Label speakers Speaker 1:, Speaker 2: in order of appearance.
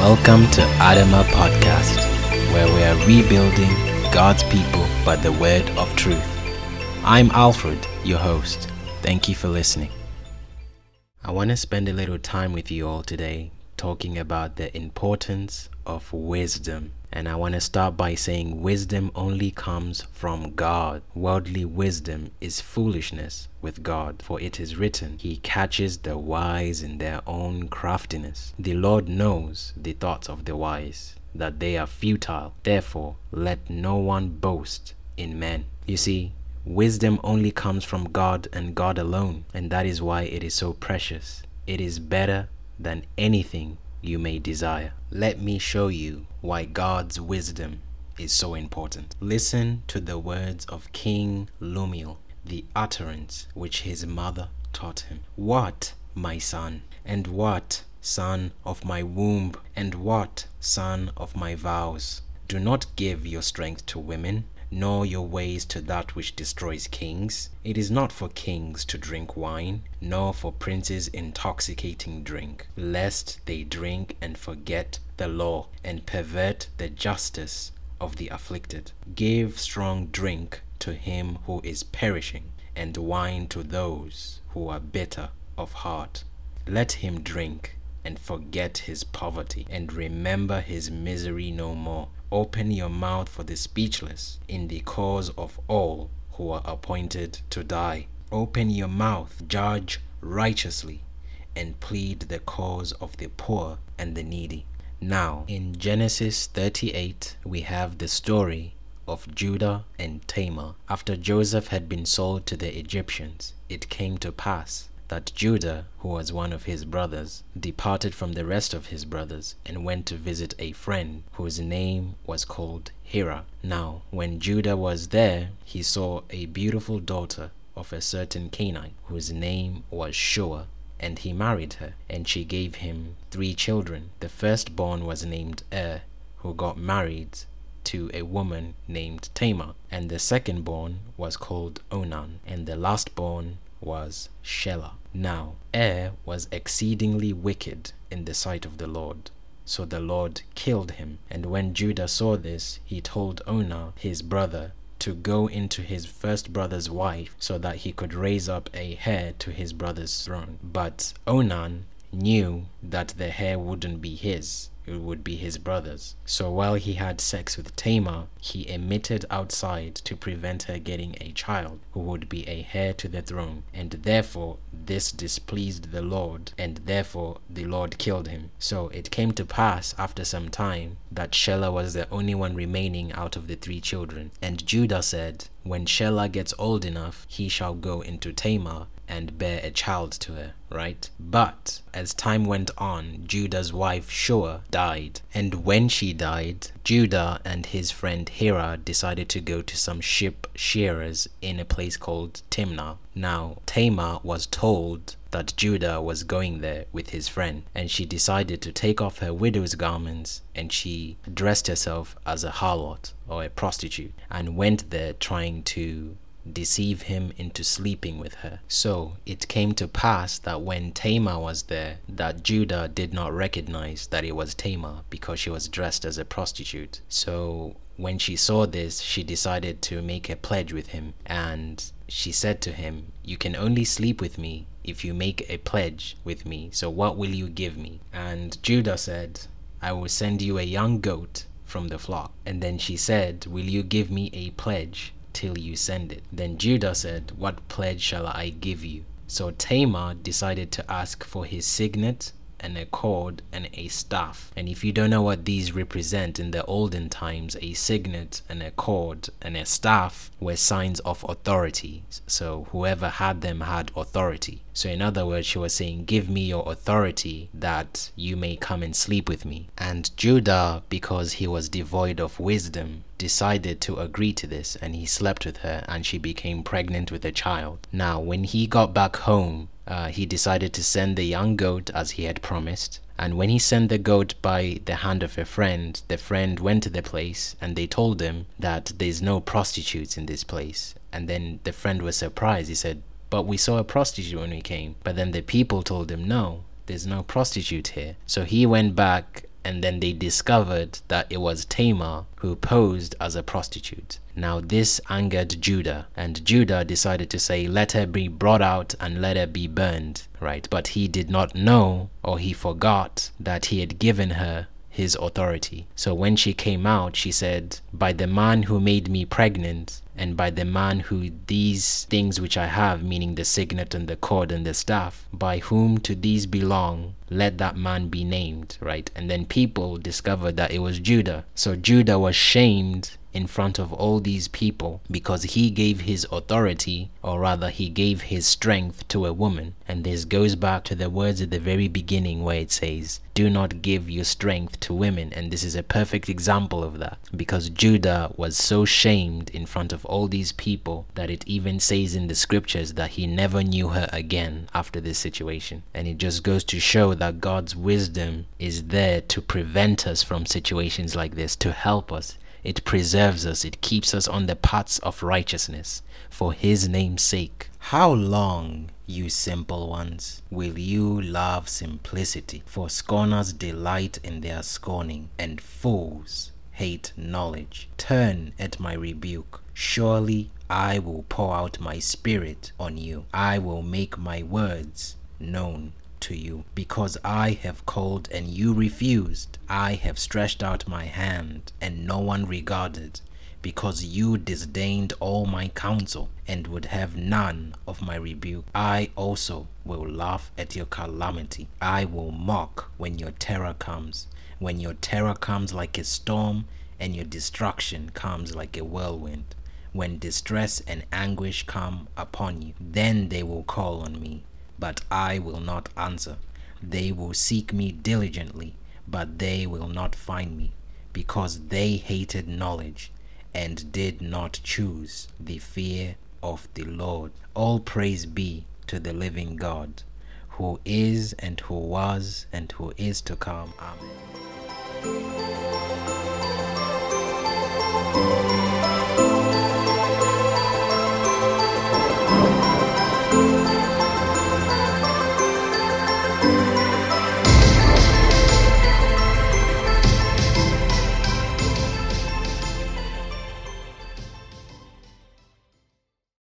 Speaker 1: Welcome to Adama Podcast, where we are rebuilding God's people by the word of truth. I'm Alfred, your host. Thank you for listening. I want to spend a little time with you all today talking about the importance of wisdom. And I want to start by saying wisdom only comes from God. Worldly wisdom is foolishness with God, for it is written, He catches the wise in their own craftiness. The Lord knows the thoughts of the wise, that they are futile. Therefore, let no one boast in men. You see, wisdom only comes from God and God alone, and that is why it is so precious. It is better than anything you may desire. Let me show you why God's wisdom is so important. Listen to the words of King Lemuel, the utterance which his mother taught him. What, my son, and what, son of my womb, and what, son of my vows? Do not give your strength to women, nor your ways to that which destroys kings. It is not for kings to drink wine, nor for princes intoxicating drink, lest they drink and forget the law and pervert the justice of the afflicted. Give strong drink to him who is perishing, and wine to those who are bitter of heart. Let him drink and forget his poverty, and remember his misery no more. Open your mouth for the speechless in the cause of all who are appointed to die. Open your mouth, judge righteously, and plead the cause of the poor and the needy. Now, in Genesis 38, we have the story of Judah and Tamar. After Joseph had been sold to the Egyptians, it came to pass that Judah, who was one of his brothers, departed from the rest of his brothers and went to visit a friend whose name was called Hira. Now, when Judah was there, he saw a beautiful daughter of a certain Canaanite whose name was Shua, and he married her, and she gave him three children. The firstborn was named Er, who got married to a woman named Tamar, and the secondborn was called Onan, and the lastborn was Shelah. Now, Er was exceedingly wicked in the sight of the Lord. So the Lord killed him. And when Judah saw this, he told Onan, his brother, to go into his first brother's wife so that he could raise up a heir to his brother's throne. But Onan knew that the heir wouldn't be his, it would be his brother's. So while he had sex with Tamar, he emitted outside to prevent her getting a child who would be a heir to the throne. And therefore, this displeased the Lord, and therefore the Lord killed him. So it came to pass after some time that Shelah was the only one remaining out of the three children. And Judah said, When Shelah gets old enough, he shall go into Tamar and bear a child to her, right? But as time went on, Judah's wife Shua died. And when she died, Judah and his friend Hira decided to go to some sheep shearers in a place called Timnah. Now, Tamar was told that Judah was going there with his friend, and she decided to take off her widow's garments and she dressed herself as a harlot or a prostitute and went there trying to deceive him into sleeping with her. So it came to pass that when Tamar was there, that Judah did not recognize that it was Tamar because she was dressed as a prostitute. So when she saw this, she decided to make a pledge with him and she said to him, You can only sleep with me if you make a pledge with me. So what will you give me? And Judah said, I will send you a young goat from the flock. And then she said, Will you give me a pledge till you send it. Then Judah said, What pledge shall I give you? So Tamar decided to ask for his signet and a cord and a staff. And if you don't know what these represent in the olden times, a signet and a cord and a staff were signs of authority. So whoever had them had authority. So in other words, she was saying, Give me your authority that you may come and sleep with me. And Judah, because he was devoid of wisdom, decided to agree to this and he slept with her and she became pregnant with a child. Now, when he got back home, uh, he decided to send the young goat as he had promised. And when he sent the goat by the hand of a friend, the friend went to the place and they told him that there's no prostitutes in this place. And then the friend was surprised. He said, But we saw a prostitute when we came. But then the people told him, No, there's no prostitute here. So he went back and then they discovered that it was Tamar who posed as a prostitute. Now, this angered Judah, and Judah decided to say, Let her be brought out and let her be burned, right? But he did not know, or he forgot, that he had given her his authority. So when she came out, she said, By the man who made me pregnant, and by the man who these things which I have, meaning the signet and the cord and the staff, by whom to these belong, let that man be named, right? And then people discovered that it was Judah. So Judah was shamed in front of all these people because he gave his authority, or rather, he gave his strength to a woman. And this goes back to the words at the very beginning where it says, Do not give your strength to women. And this is a perfect example of that because Judah was so shamed in front of all these people that it even says in the scriptures that he never knew her again after this situation. And it just goes to show that God's wisdom is there to prevent us from situations like this, to help us it preserves us, it keeps us on the paths of righteousness for His name's sake. How long, you simple ones, will you love simplicity? For scorners delight in their scorning, and fools hate knowledge. Turn at my rebuke. Surely I will pour out my spirit on you. I will make my words known to you, because I have called and you refused. I have stretched out my hand and no one regarded, because you disdained all my counsel and would have none of my rebuke. I also will laugh at your calamity. I will mock when your terror comes, when your terror comes like a storm and your destruction comes like a whirlwind. When distress and anguish come upon you, then they will call on me but I will not answer. They will seek me diligently, but they will not find me, because they hated knowledge and did not choose the fear of the Lord. All praise be to the living God, who is and who was and who is to come. Amen.